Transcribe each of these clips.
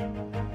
Thank you.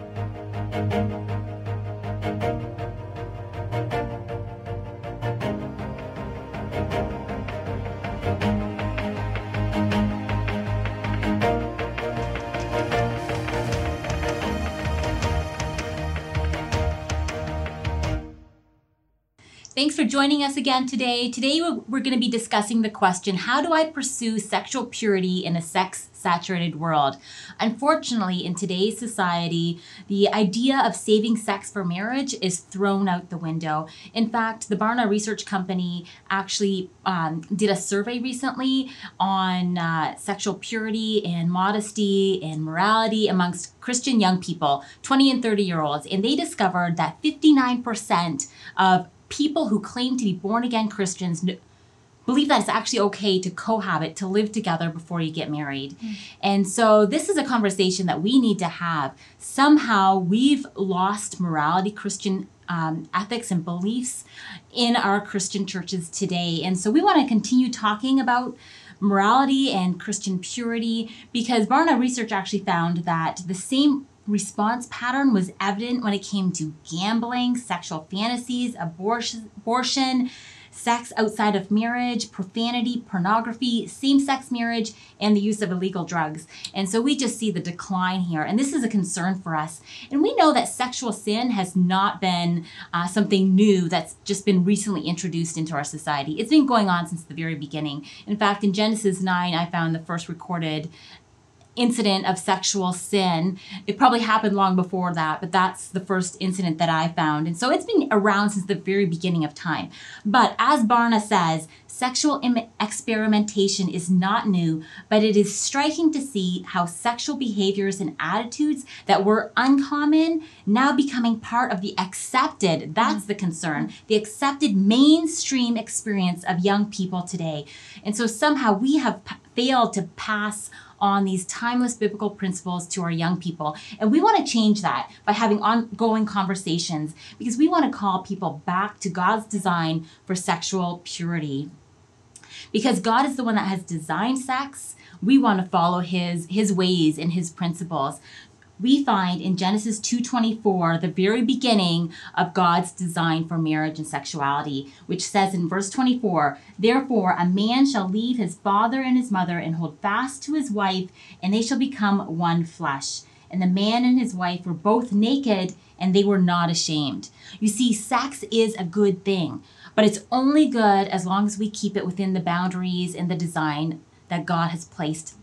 Thanks for joining us again today. Today we're going to be discussing the question How do I pursue sexual purity in a sex saturated world? Unfortunately, in today's society, the idea of saving sex for marriage is thrown out the window. In fact, the Barna Research Company actually um, did a survey recently on uh, sexual purity and modesty and morality amongst Christian young people, 20 and 30 year olds, and they discovered that 59% of people who claim to be born again Christians believe that it's actually okay to cohabit, to live together before you get married. Mm. And so this is a conversation that we need to have. Somehow we've lost morality, Christian um, ethics and beliefs in our Christian churches today. And so we want to continue talking about morality and Christian purity because Barna research actually found that the same response pattern was evident when it came to gambling, sexual fantasies, abortion, abortion sex outside of marriage, profanity, pornography, same sex marriage, and the use of illegal drugs. And so we just see the decline here. And this is a concern for us. And we know that sexual sin has not been uh, something new that's just been recently introduced into our society. It's been going on since the very beginning. In fact, in Genesis 9, I found the first recorded incident of sexual sin. It probably happened long before that, but that's the first incident that I found. And so it's been around since the very beginning of time. But as Barna says, sexual Im- experimentation is not new, but it is striking to see how sexual behaviors and attitudes that were uncommon now becoming part of the accepted, that's the concern, the accepted mainstream experience of young people today. And so somehow we have p- failed to pass on these timeless biblical principles to our young people. And we want to change that by having ongoing conversations because we want to call people back to God's design for sexual purity. Because God is the one that has designed sex, we want to follow his his ways and his principles we find in Genesis 2:24 the very beginning of God's design for marriage and sexuality, which says in verse 24, "Therefore a man shall leave his father and his mother and hold fast to his wife, and they shall become one flesh." And the man and his wife were both naked, and they were not ashamed. You see, sex is a good thing, but it's only good as long as we keep it within the boundaries and the design that God has placed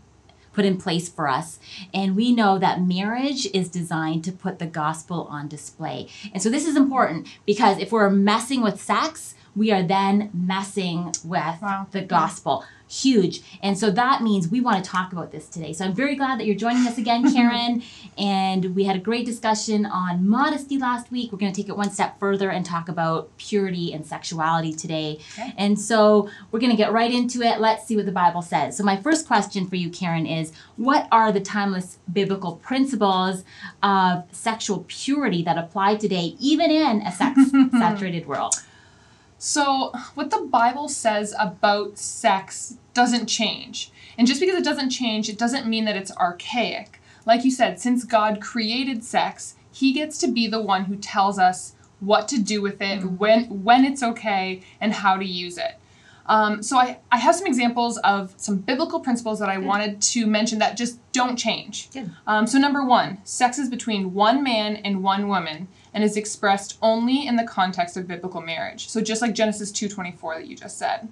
put in place for us. And we know that marriage is designed to put the gospel on display. And so this is important because if we're messing with sex, we are then messing with wow. the gospel huge. And so that means we want to talk about this today. So I'm very glad that you're joining us again, Karen. and we had a great discussion on modesty last week. We're going to take it one step further and talk about purity and sexuality today. Okay. And so we're going to get right into it. Let's see what the Bible says. So, my first question for you, Karen, is what are the timeless biblical principles of sexual purity that apply today, even in a sex saturated world? So, what the Bible says about sex doesn't change. And just because it doesn't change, it doesn't mean that it's archaic. Like you said, since God created sex, he gets to be the one who tells us what to do with it, mm-hmm. when when it's okay, and how to use it. Um, so I, I have some examples of some biblical principles that I Good. wanted to mention that just don't change. Um, so number one, sex is between one man and one woman and is expressed only in the context of biblical marriage. So just like Genesis 2:24 that you just said.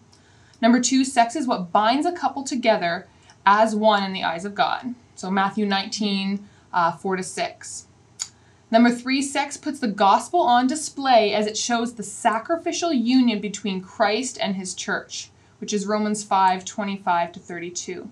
Number 2, sex is what binds a couple together as one in the eyes of God. So Matthew 19, uh, 4 to 6. Number three, sex puts the gospel on display as it shows the sacrificial union between Christ and his church, which is Romans 5 25 to 32.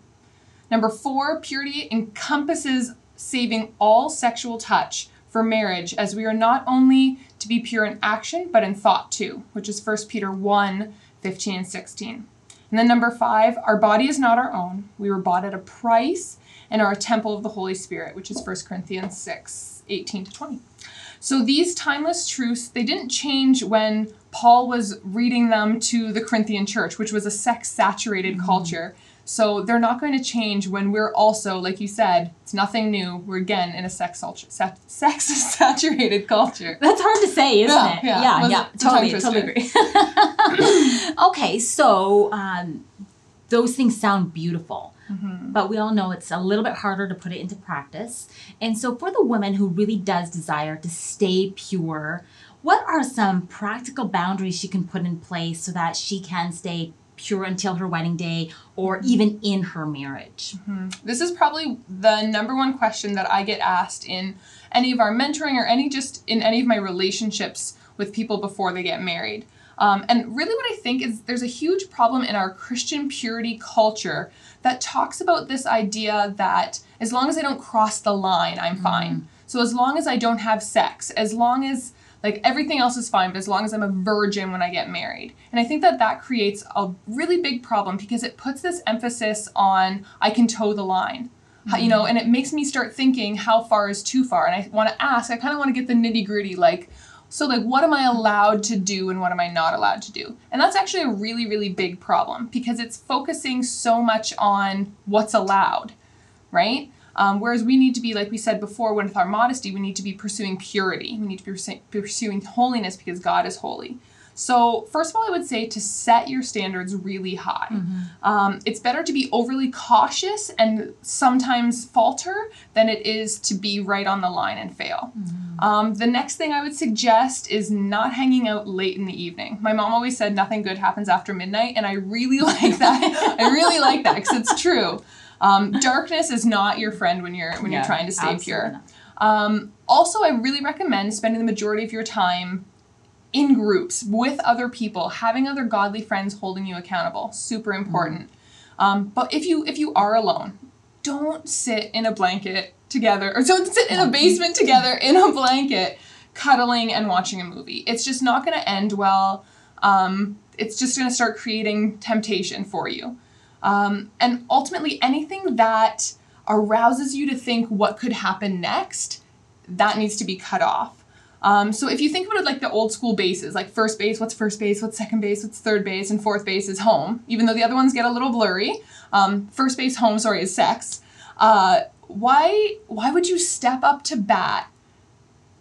Number four, purity encompasses saving all sexual touch for marriage, as we are not only to be pure in action, but in thought too, which is 1 Peter 1 15 and 16. And then number five, our body is not our own. We were bought at a price and are a temple of the Holy Spirit, which is 1 Corinthians 6 18 to 20. So these timeless truths, they didn't change when Paul was reading them to the Corinthian church, which was a sex saturated mm-hmm. culture. So they're not going to change when we're also, like you said, it's nothing new. We're again in a sex sex saturated culture. That's hard to say, isn't Yeah, it? yeah. yeah, yeah. it- it's a Totally, totally agree. okay, so um, those things sound beautiful. Mm-hmm. But we all know it's a little bit harder to put it into practice. And so, for the woman who really does desire to stay pure, what are some practical boundaries she can put in place so that she can stay pure until her wedding day or even in her marriage? This is probably the number one question that I get asked in any of our mentoring or any just in any of my relationships with people before they get married. Um, and really, what I think is there's a huge problem in our Christian purity culture that talks about this idea that as long as I don't cross the line, I'm fine. So, as long as I don't have sex, as long as like everything else is fine, but as long as I'm a virgin when I get married. And I think that that creates a really big problem because it puts this emphasis on I can toe the line. How- You know, and it makes me start thinking how far is too far. And I want to ask, I kind of want to get the nitty gritty like, so like what am I allowed to do and what am I not allowed to do? And that's actually a really, really big problem because it's focusing so much on what's allowed, right? Um, whereas we need to be, like we said before, with our modesty, we need to be pursuing purity. We need to be pursuing holiness because God is holy. So, first of all, I would say to set your standards really high. Um, it's better to be overly cautious and sometimes falter than it is to be right on the line and fail. Um, the next thing I would suggest is not hanging out late in the evening. My mom always said nothing good happens after midnight, and I really like that. I really like that because it's true. Um, darkness is not your friend when you're when Yeah, you're trying to stay pure. Um, also, I really recommend spending the majority of your time in groups with other people, having other godly friends holding you accountable. Super important. Um, but if you if you are alone, don't sit in a blanket together or don't sit in a basement together in a blanket, cuddling and watching a movie. It's just not going to end well. Um, it's just going to start creating temptation for you. Um, and ultimately, anything that arouses you to think what could happen next, that needs to be cut off. Um, so if you think about it like the old school bases, like first base, what's first base, what's second base, what's third base, and fourth base is home, even though the other ones get a little blurry. Um, first base, home, sorry, is sex. Uh, why why would you step up to bat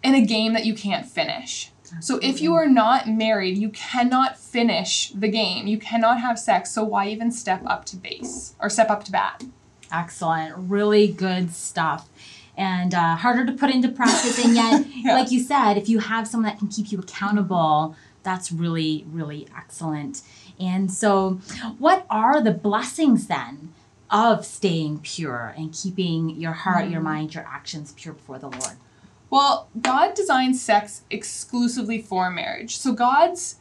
in a game that you can't finish? So if you are not married, you cannot finish the game. You cannot have sex. So why even step up to base or step up to bat? Excellent. Really good stuff. And uh, harder to put into practice. And yet, Yeah. like you said, if you have someone that can keep you accountable, that's really, really excellent. And so, what are the blessings then of staying pure and keeping your heart, your mind, your actions pure before the Lord? Well, God designed sex exclusively for marriage. So God's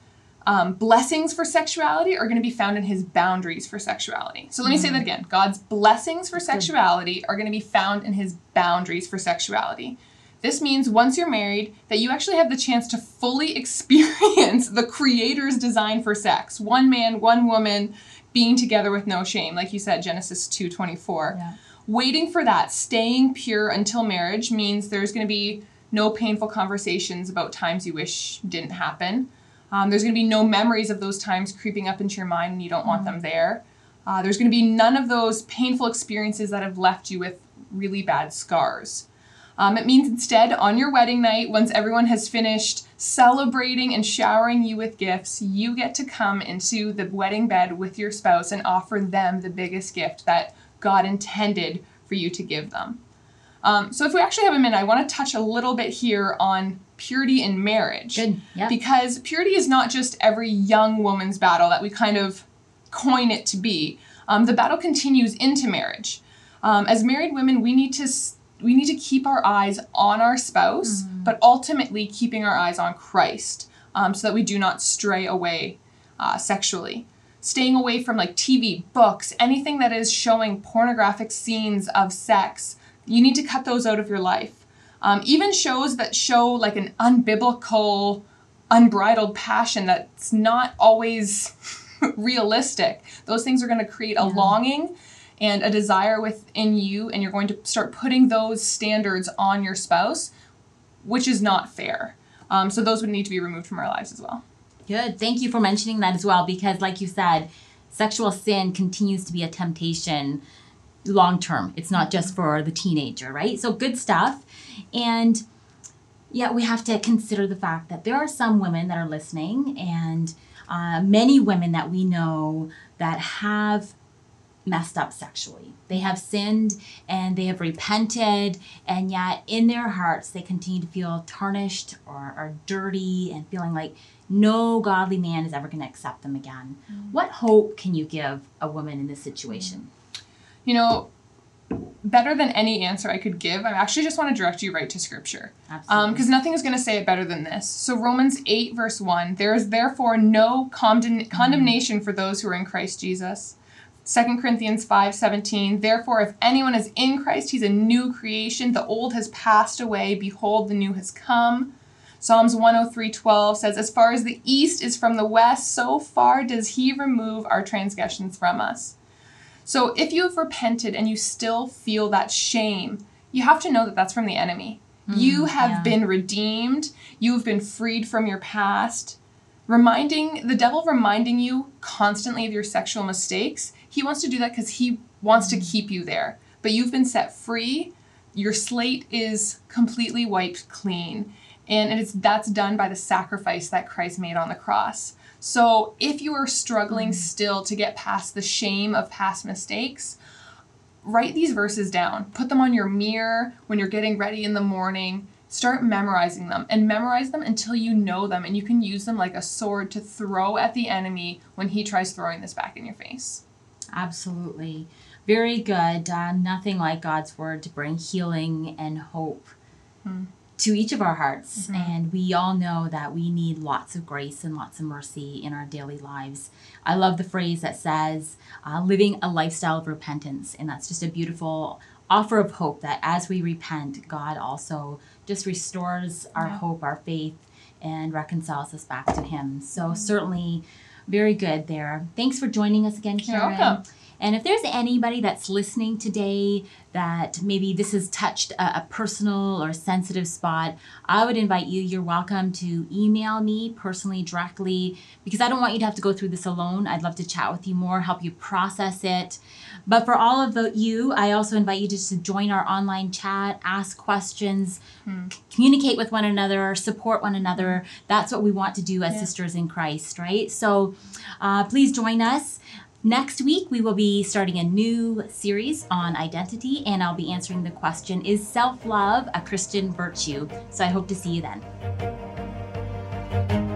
um, blessings for sexuality are going to be found in his boundaries for sexuality. So let me say that again. God's blessings for sexuality are going to be found in his boundaries for sexuality. This means once you're married that you actually have the chance to fully experience the creator's design for sex. One man, one woman being together with no shame, like you said Genesis 2:24 Yeah. waiting for that, staying pure until marriage means there's going to be no painful conversations about times you wish didn't happen. Um, there's going to be no memories of those times creeping up into your mind and you don't want them there. Uh, there's going to be none of those painful experiences that have left you with really bad scars. Um, it means instead, on your wedding night, once everyone has finished celebrating and showering you with gifts, you get to come into the wedding bed with your spouse and offer them the biggest gift that God intended for you to give them. Um, so, if we actually have a minute, I want to touch a little bit here on purity in marriage. Good. Because purity is not just every young woman's battle that we kind of coin it to be. Um, the battle continues into marriage. Um, as married women, we need to we need to keep our eyes on our spouse, but ultimately keeping our eyes on Christ, um, so that we do not stray away uh, sexually. Staying away from like TV, books, anything that is showing pornographic scenes of sex. You need to cut those out of your life. Um, even shows that show like an unbiblical, unbridled passion that's not always realistic. Those things are going to create a longing and a desire within you, and you're going to start putting those standards on your spouse, which is not fair. Um, so those would need to be removed from our lives as well. Good. Thank you for mentioning that as well, because, like you said, sexual sin continues to be a temptation long term. It's not just for the teenager, right? So good stuff. And yet we have to consider the fact that there are some women that are listening and uh, many women that we know that have messed up sexually. They have sinned and they have repented, and yet in their hearts they continue to feel tarnished or, or dirty and feeling like no godly man is ever going to accept them again. Mm. What hope can you give a woman in this situation? You know, better than any answer I could give, I actually just want to direct you right to scripture. Because um, nothing is going to say it better than this. So, Romans 8, verse 1 there is therefore no condemn- condemnation for those who are in Christ Jesus. 2 Corinthians 5 17, therefore, if anyone is in Christ, he's a new creation. The old has passed away. Behold, the new has come. Psalms 103 12 says, As far as the east is from the west, so far does he remove our transgressions from us. So if you have repented and you still feel that shame, you have to know that that's from the enemy. Mm, you have yeah. been redeemed, you have been freed from your past. Reminding the devil reminding you constantly of your sexual mistakes, he wants to do that because he wants mm. to keep you there. But you've been set free, your slate is completely wiped clean. And it's that's done by the sacrifice that Christ made on the cross. So if you are struggling mm. still to get past the shame of past mistakes, write these verses down. Put them on your mirror when you're getting ready in the morning. Start memorizing them and memorize them until you know them and you can use them like a sword to throw at the enemy when he tries throwing this back in your face. Absolutely. Very good. Uh, nothing like God's word to bring healing and hope. Hmm to each of our hearts. Mm-hmm. And we all know that we need lots of grace and lots of mercy in our daily lives. I love the phrase that says, uh, living a lifestyle of repentance. And that's just a beautiful offer of hope that as we repent, God also just restores our yeah. hope, our faith, and reconciles us back to Him. So, mm-hmm. certainly, very good there. Thanks for joining us again, Karen. You're welcome. And if there's anybody that's listening today that maybe this has touched a, a, personal or sensitive spot, I would invite you, you're welcome to email me personally, directly, because I don't want you to have to go through this alone. I'd love to chat with you more, help you process it. But for all of the, you, I also invite you just to join our online chat, ask questions, hmm. c- communicate with one another, support one another. That's what we want to do as yeah. sisters in Christ, right? So uh, please join us. Next week, we will be starting a new series on identity, and I'll be answering the question Is self love a Christian virtue? So I hope to see you then.